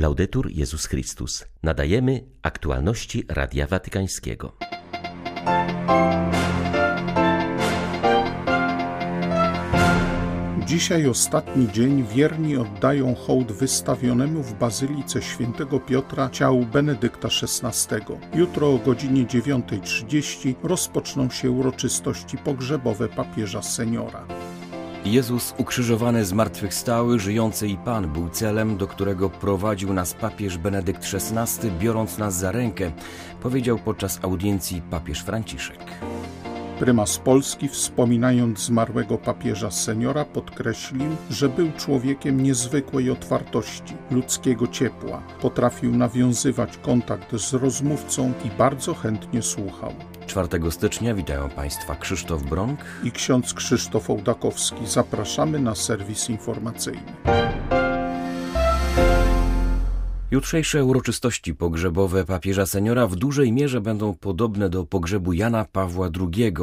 Laudetur Jezus Chrystus. Nadajemy aktualności Radia Watykańskiego. Dzisiaj ostatni dzień wierni oddają hołd wystawionemu w Bazylice Świętego Piotra ciału Benedykta XVI. Jutro o godzinie 9.30 rozpoczną się uroczystości pogrzebowe papieża seniora. Jezus ukrzyżowany zmartwychwstały, żyjący i Pan był celem, do którego prowadził nas papież Benedykt XVI, biorąc nas za rękę, powiedział podczas audiencji papież Franciszek. Prymas Polski, wspominając zmarłego papieża seniora, podkreślił, że był człowiekiem niezwykłej otwartości, ludzkiego ciepła. Potrafił nawiązywać kontakt z rozmówcą i bardzo chętnie słuchał. 4 stycznia witają Państwa Krzysztof Bronk i ksiądz Krzysztof Ołdakowski. Zapraszamy na serwis informacyjny. Jutrzejsze uroczystości pogrzebowe papieża seniora w dużej mierze będą podobne do pogrzebu Jana Pawła II.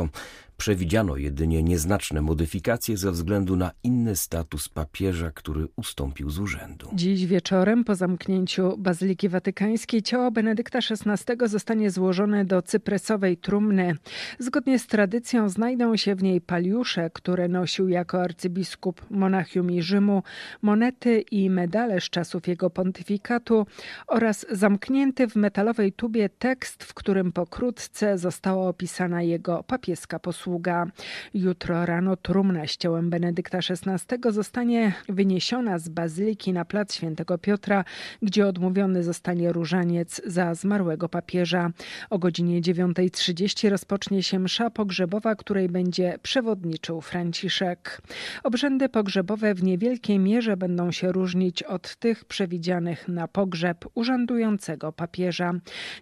Przewidziano jedynie nieznaczne modyfikacje ze względu na inny status papieża, który ustąpił z urzędu. Dziś wieczorem po zamknięciu Bazyliki Watykańskiej ciało Benedykta XVI zostanie złożone do cypresowej trumny. Zgodnie z tradycją znajdą się w niej paliusze, które nosił jako arcybiskup Monachium i Rzymu, monety i medale z czasów jego pontyfikatu oraz zamknięty w metalowej tubie tekst, w którym pokrótce została opisana jego papieska posługa sługa. Jutro rano trumna z ciałem Benedykta XVI zostanie wyniesiona z bazyliki na plac Świętego Piotra, gdzie odmówiony zostanie różaniec za zmarłego papieża. O godzinie 9.30 rozpocznie się msza pogrzebowa, której będzie przewodniczył Franciszek. Obrzędy pogrzebowe w niewielkiej mierze będą się różnić od tych przewidzianych na pogrzeb urzędującego papieża.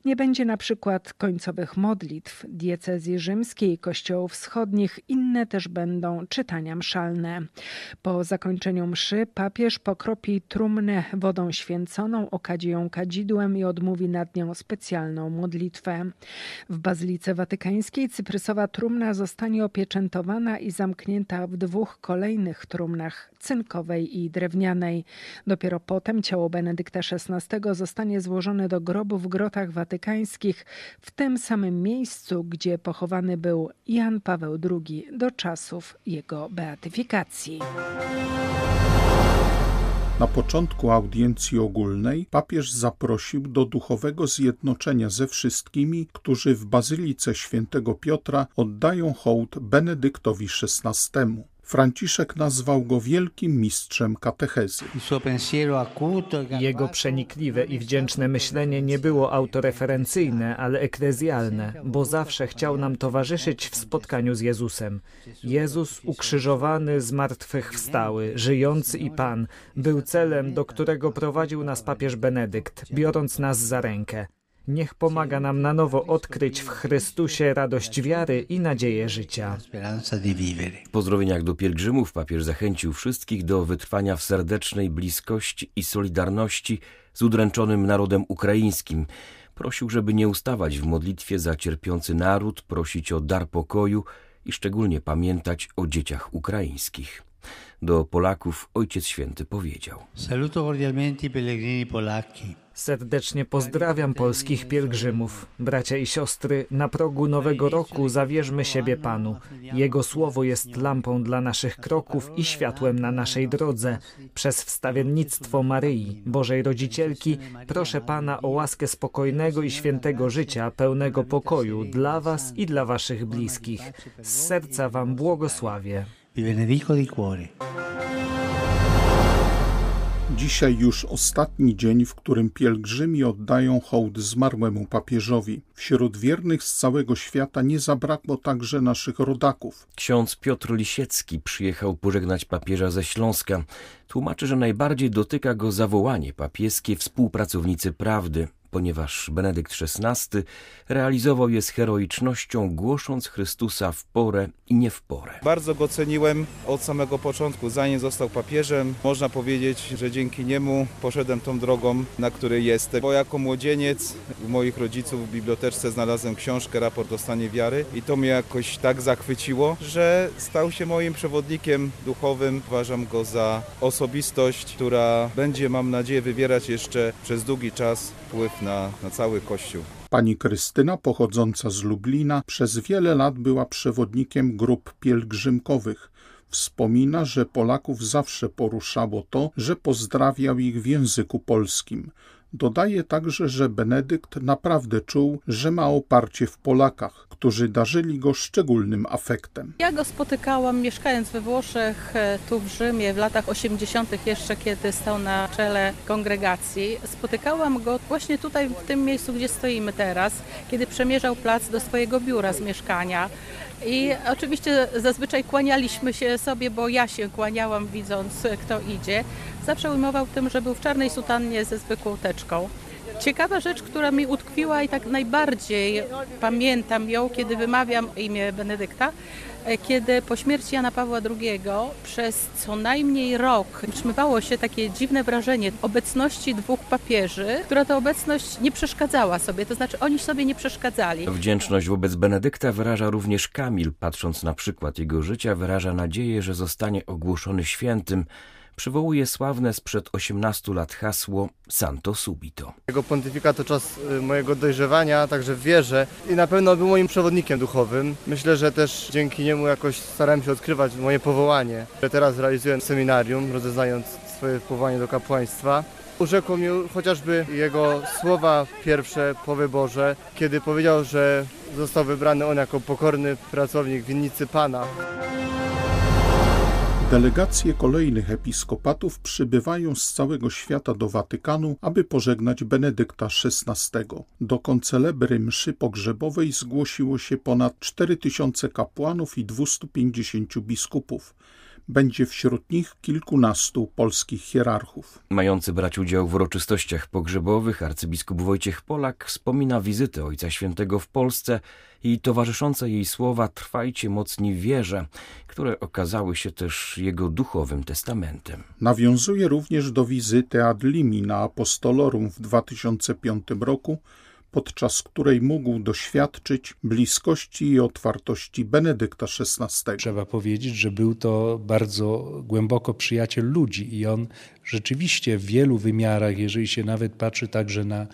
Nie będzie na przykład końcowych modlitw diecezji rzymskiej i kościołów wschodnich, inne też będą czytania mszalne. Po zakończeniu mszy papież pokropi trumnę wodą święconą, okadzi ją kadzidłem i odmówi nad nią specjalną modlitwę. W Bazylice Watykańskiej cyprysowa trumna zostanie opieczętowana i zamknięta w dwóch kolejnych trumnach, cynkowej i drewnianej. Dopiero potem ciało Benedykta XVI zostanie złożone do grobu w grotach watykańskich, w tym samym miejscu, gdzie pochowany był Jan Paweł II do czasów jego beatyfikacji. Na początku audiencji ogólnej papież zaprosił do duchowego zjednoczenia ze wszystkimi, którzy w Bazylice Świętego Piotra oddają hołd Benedyktowi XVI. Franciszek nazwał go wielkim mistrzem katechezy. Jego przenikliwe i wdzięczne myślenie nie było autoreferencyjne, ale eklezjalne, bo zawsze chciał nam towarzyszyć w spotkaniu z Jezusem. Jezus ukrzyżowany, zmartwychwstały, żyjący i Pan, był celem, do którego prowadził nas papież Benedykt, biorąc nas za rękę. Niech pomaga nam na nowo odkryć w Chrystusie radość wiary i nadzieję życia. W pozdrowieniach do pielgrzymów papież zachęcił wszystkich do wytrwania w serdecznej bliskości i solidarności z udręczonym narodem ukraińskim. Prosił, żeby nie ustawać w modlitwie za cierpiący naród, prosić o dar pokoju i szczególnie pamiętać o dzieciach ukraińskich. Do Polaków Ojciec Święty powiedział: Saluto cordialmente i pellegrini polacchi. Serdecznie pozdrawiam polskich pielgrzymów. Bracia i siostry, na progu nowego roku zawierzmy siebie Panu. Jego słowo jest lampą dla naszych kroków i światłem na naszej drodze. Przez wstawiennictwo Maryi, Bożej Rodzicielki, proszę Pana o łaskę spokojnego i świętego życia, pełnego pokoju dla Was i dla Waszych bliskich. Z serca Wam błogosławię. Vi benedico di cuore. Dzisiaj już ostatni dzień, w którym pielgrzymi oddają hołd zmarłemu papieżowi. Wśród wiernych z całego świata nie zabrakło także naszych rodaków. Ksiądz Piotr Lisiecki przyjechał pożegnać papieża ze Śląska. Tłumaczy, że najbardziej dotyka go zawołanie papieskie współpracownicy prawdy ponieważ Benedykt XVI realizował je z heroicznością, głosząc Chrystusa w porę i nie w porę. Bardzo go ceniłem od samego początku, zanim został papieżem. Można powiedzieć, że dzięki niemu poszedłem tą drogą, na której jestem. Bo jako młodzieniec u moich rodziców w biblioteczce znalazłem książkę Raport o stanie wiary i to mnie jakoś tak zachwyciło, że stał się moim przewodnikiem duchowym. Uważam go za osobistość, która będzie, mam nadzieję, wywierać jeszcze przez długi czas wpływ na, na cały Kościół. Pani Krystyna, pochodząca z Lublina, przez wiele lat była przewodnikiem grup pielgrzymkowych. Wspomina, że Polaków zawsze poruszało to, że pozdrawiał ich w języku polskim. Dodaje także, że Benedykt naprawdę czuł, że ma oparcie w Polakach, którzy darzyli go szczególnym afektem. Ja go spotykałam mieszkając we Włoszech, e, tu w Rzymie w latach 80. jeszcze, kiedy stał na czele kongregacji. Spotykałam go właśnie tutaj, w tym miejscu, gdzie stoimy teraz, kiedy przemierzał plac do swojego biura z mieszkania. I oczywiście zazwyczaj kłanialiśmy się sobie, bo ja się kłaniałam widząc kto idzie. Zawsze ujmował tym, że był w czarnej sutannie ze zwykłą teczką. Ciekawa rzecz, która mi utkwiła i tak najbardziej pamiętam ją, kiedy wymawiam imię Benedykta, kiedy po śmierci Jana Pawła II przez co najmniej rok utrzymywało się takie dziwne wrażenie obecności dwóch papieży, która to obecność nie przeszkadzała sobie, to znaczy oni sobie nie przeszkadzali. Wdzięczność wobec Benedykta wyraża również Kamil, patrząc na przykład jego życia, wyraża nadzieję, że zostanie ogłoszony świętym, przywołuje sławne sprzed 18 lat hasło Santo Subito. Jego pontyfikat to czas y, mojego dojrzewania, także w wierze i na pewno był moim przewodnikiem duchowym. Myślę, że też dzięki niemu jakoś starałem się odkrywać moje powołanie, które teraz realizuję w seminarium, rozeznając swoje powołanie do kapłaństwa. Urzekło mnie chociażby jego słowa pierwsze po wyborze, kiedy powiedział, że został wybrany on jako pokorny pracownik winnicy Pana. Delegacje kolejnych episkopatów przybywają z całego świata do Watykanu, aby pożegnać Benedykta XVI. Do koncelebry mszy pogrzebowej zgłosiło się ponad 4000 kapłanów i 250 biskupów będzie wśród nich kilkunastu polskich hierarchów. Mający brać udział w uroczystościach pogrzebowych arcybiskup Wojciech Polak wspomina wizytę Ojca Świętego w Polsce i towarzyszące jej słowa Trwajcie mocni wierze, które okazały się też jego duchowym testamentem. Nawiązuje również do wizyty ad limi na Apostolorum w 2005 roku, podczas której mógł doświadczyć bliskości i otwartości Benedykta XVI. Trzeba powiedzieć, że był to bardzo głęboko przyjaciel ludzi i on rzeczywiście w wielu wymiarach, jeżeli się nawet patrzy także na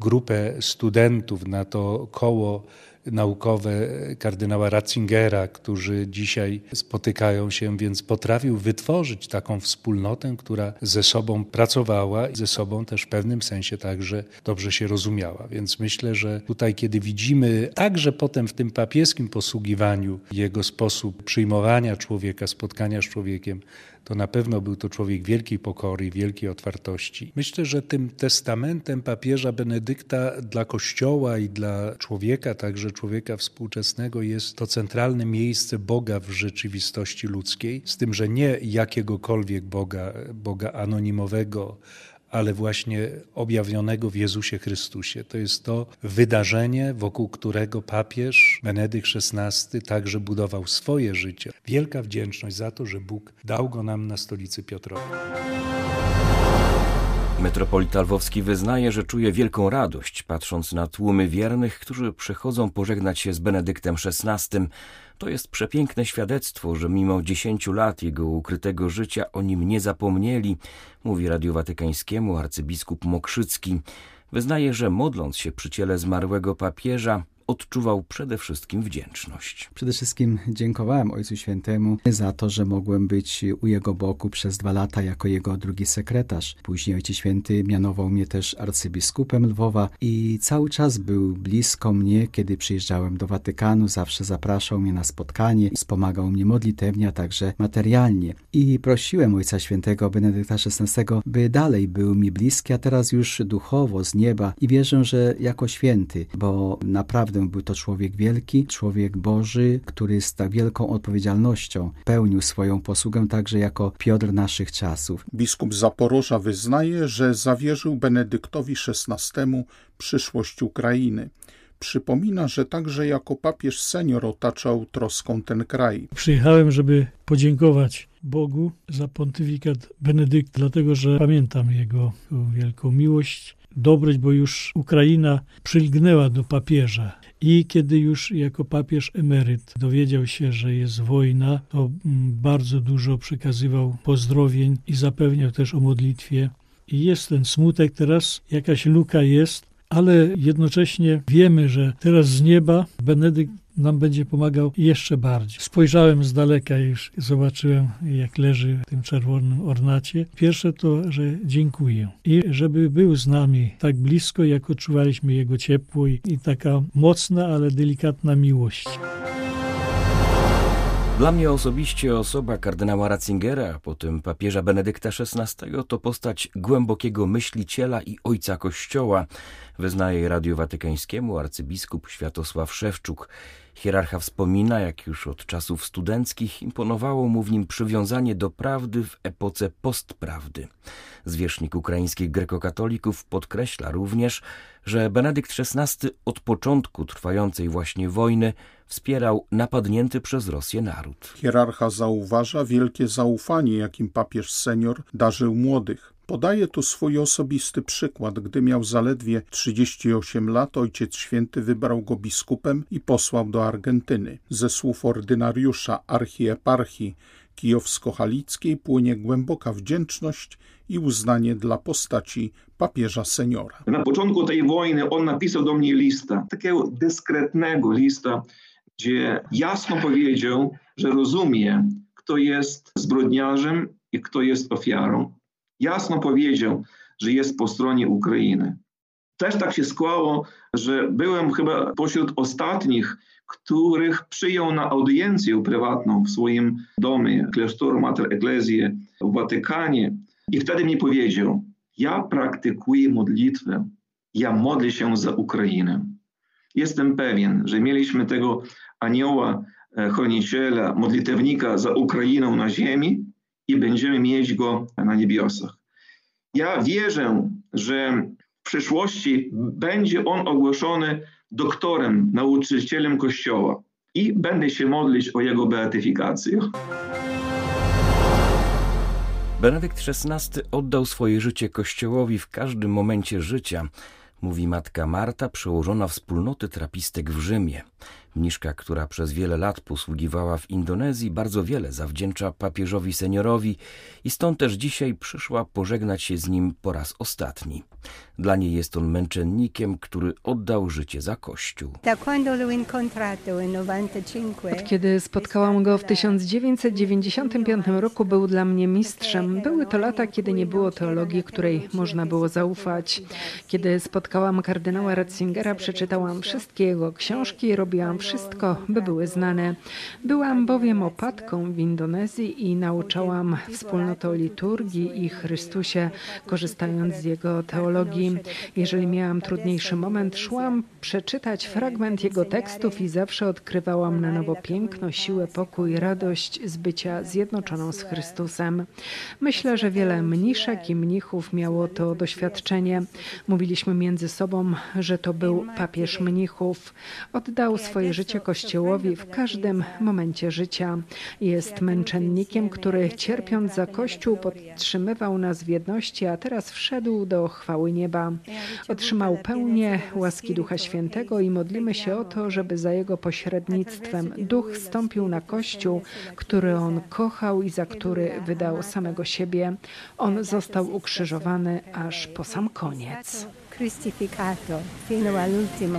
grupę studentów, na to koło naukowe kardynała Ratzingera, którzy dzisiaj spotykają się, więc potrafił wytworzyć taką wspólnotę, która ze sobą pracowała i ze sobą też w pewnym sensie także dobrze się rozumiała. Więc myślę, że tutaj, kiedy widzimy także potem w tym papieskim posługiwaniu jego sposób przyjmowania człowieka, spotkania z człowiekiem, to na pewno był to człowiek wielkiej pokory, wielkiej otwartości. Myślę, że tym testamentem papieża Benedykta dla Kościoła i dla człowieka, także człowieka współczesnego, jest to centralne miejsce Boga w rzeczywistości ludzkiej, z tym, że nie jakiegokolwiek Boga, Boga anonimowego, ale właśnie objawionego w Jezusie Chrystusie. To jest to wydarzenie, wokół którego papież Benedykt XVI także budował swoje życie. Wielka wdzięczność za to, że Bóg dał go nam na stolicy Piotrowej. Metropolita Lwowski wyznaje, że czuje wielką radość, patrząc na tłumy wiernych, którzy przychodzą pożegnać się z Benedyktem XVI. To jest przepiękne świadectwo, że mimo dziesięciu lat jego ukrytego życia o nim nie zapomnieli, mówi Radiu Watykańskiemu arcybiskup Mokrzycki. Wyznaje, że modląc się przy ciele zmarłego papieża, odczuwał przede wszystkim wdzięczność. Przede wszystkim dziękowałem Ojcu Świętemu za to, że mogłem być u jego boku przez dwa lata jako jego drugi sekretarz. Później Ojciec Święty mianował mnie też arcybiskupem Lwowa i cały czas był blisko mnie, kiedy przyjeżdżałem do Watykanu, zawsze zapraszał mnie na spotkanie, wspomagał mnie modlitewnie, a także materialnie. I prosiłem Ojca Świętego Benedykta XVI, by dalej był mi bliski, a teraz już duchowo z nieba i wierzę, że jako święty, bo naprawdę Naprawdę był to człowiek wielki, człowiek Boży, który z tak wielką odpowiedzialnością pełnił swoją posługę także jako Piotr naszych czasów. Biskup Zaporoża wyznaje, że zawierzył Benedyktowi XVI przyszłość Ukrainy. Przypomina, że także jako papież senior otaczał troską ten kraj. Przyjechałem, żeby podziękować Bogu za pontyfikat Benedykt, dlatego że pamiętam jego wielką miłość, dobroć, bo już Ukraina przylgnęła do papieża. I kiedy już jako papież emeryt dowiedział się, że jest wojna, to mm, bardzo dużo przekazywał pozdrowień i zapewniał też o modlitwie. I jest ten smutek teraz, jakaś luka jest, ale jednocześnie wiemy, że teraz z nieba Benedykt nam będzie pomagał jeszcze bardziej. Spojrzałem z daleka i już zobaczyłem, jak leży w tym czerwonym ornacie. Pierwsze to, że dziękuję. I żeby był z nami tak blisko, jak odczuwaliśmy jego ciepło i, i taka mocna, ale delikatna miłość. Dla mnie osobiście osoba kardynała Ratzingera, potem papieża Benedykta XVI, to postać głębokiego myśliciela i ojca Kościoła, wyznaje Radiu Watykańskiemu arcybiskup Światosław Szewczuk. Hierarcha wspomina, jak już od czasów studenckich imponowało mu w nim przywiązanie do prawdy w epoce postprawdy. Zwierzchnik ukraińskich grekokatolików podkreśla również, że Benedykt XVI od początku trwającej właśnie wojny wspierał napadnięty przez Rosję naród. Hierarcha zauważa wielkie zaufanie, jakim papież senior darzył młodych. Podaje tu swój osobisty przykład. Gdy miał zaledwie 38 lat, Ojciec Święty wybrał go biskupem i posłał do Argentyny. Ze słów ordynariusza archieparchii kijowsko-halickiej płynie głęboka wdzięczność i uznanie dla postaci papieża seniora. Na początku tej wojny on napisał do mnie lista, takiego dyskretnego lista, gdzie jasno powiedział, że rozumie, kto jest zbrodniarzem i kto jest ofiarą. Jasno powiedział, że jest po stronie Ukrainy. Też tak się skłało, że byłem chyba pośród ostatnich, których przyjął na audiencję prywatną w swoim domie, klasztoru Mater Ecclesiae w Watykanie. I wtedy mi powiedział, ja praktykuję modlitwę, ja modlę się za Ukrainę. Jestem pewien, że mieliśmy tego anioła, e, chroniciela, modlitewnika za Ukrainą na ziemi i będziemy mieć go na niebiosach. Ja wierzę, że w przyszłości będzie on ogłoszony doktorem, nauczycielem Kościoła i będę się modlić o jego beatyfikację. Benedykt XVI oddał swoje życie Kościołowi w każdym momencie życia, mówi matka Marta, przełożona wspólnoty trapistek w Rzymie. Mniszka, która przez wiele lat posługiwała w Indonezji, bardzo wiele zawdzięcza papieżowi seniorowi i stąd też dzisiaj przyszła pożegnać się z nim po raz ostatni. Dla niej jest on męczennikiem, który oddał życie za Kościół. Od kiedy spotkałam go w 1995 roku, był dla mnie mistrzem. Były to lata, kiedy nie było teologii, której można było zaufać. Kiedy spotkałam kardynała Ratzingera, przeczytałam wszystkie jego książki i robiłam wszystko, by były znane. Byłam bowiem opatką w Indonezji i nauczałam wspólnotę o liturgii i Chrystusie, korzystając z jego teologii. Jeżeli miałam trudniejszy moment, szłam przeczytać fragment jego tekstów i zawsze odkrywałam na nowo piękno, siłę, pokój, radość z bycia zjednoczoną z Chrystusem. Myślę, że wiele mniszek i mnichów miało to doświadczenie. Mówiliśmy między sobą, że to był papież mnichów. Oddał swoje życie Kościołowi w każdym momencie życia. Jest męczennikiem, który cierpiąc za Kościół podtrzymywał nas w jedności, a teraz wszedł do chwały nieba. Otrzymał pełnię łaski Ducha Świętego i modlimy się o to, żeby za jego pośrednictwem Duch stąpił na Kościół, który on kochał i za który wydał samego siebie. On został ukrzyżowany aż po sam koniec. Crucificato fino all'ultimo.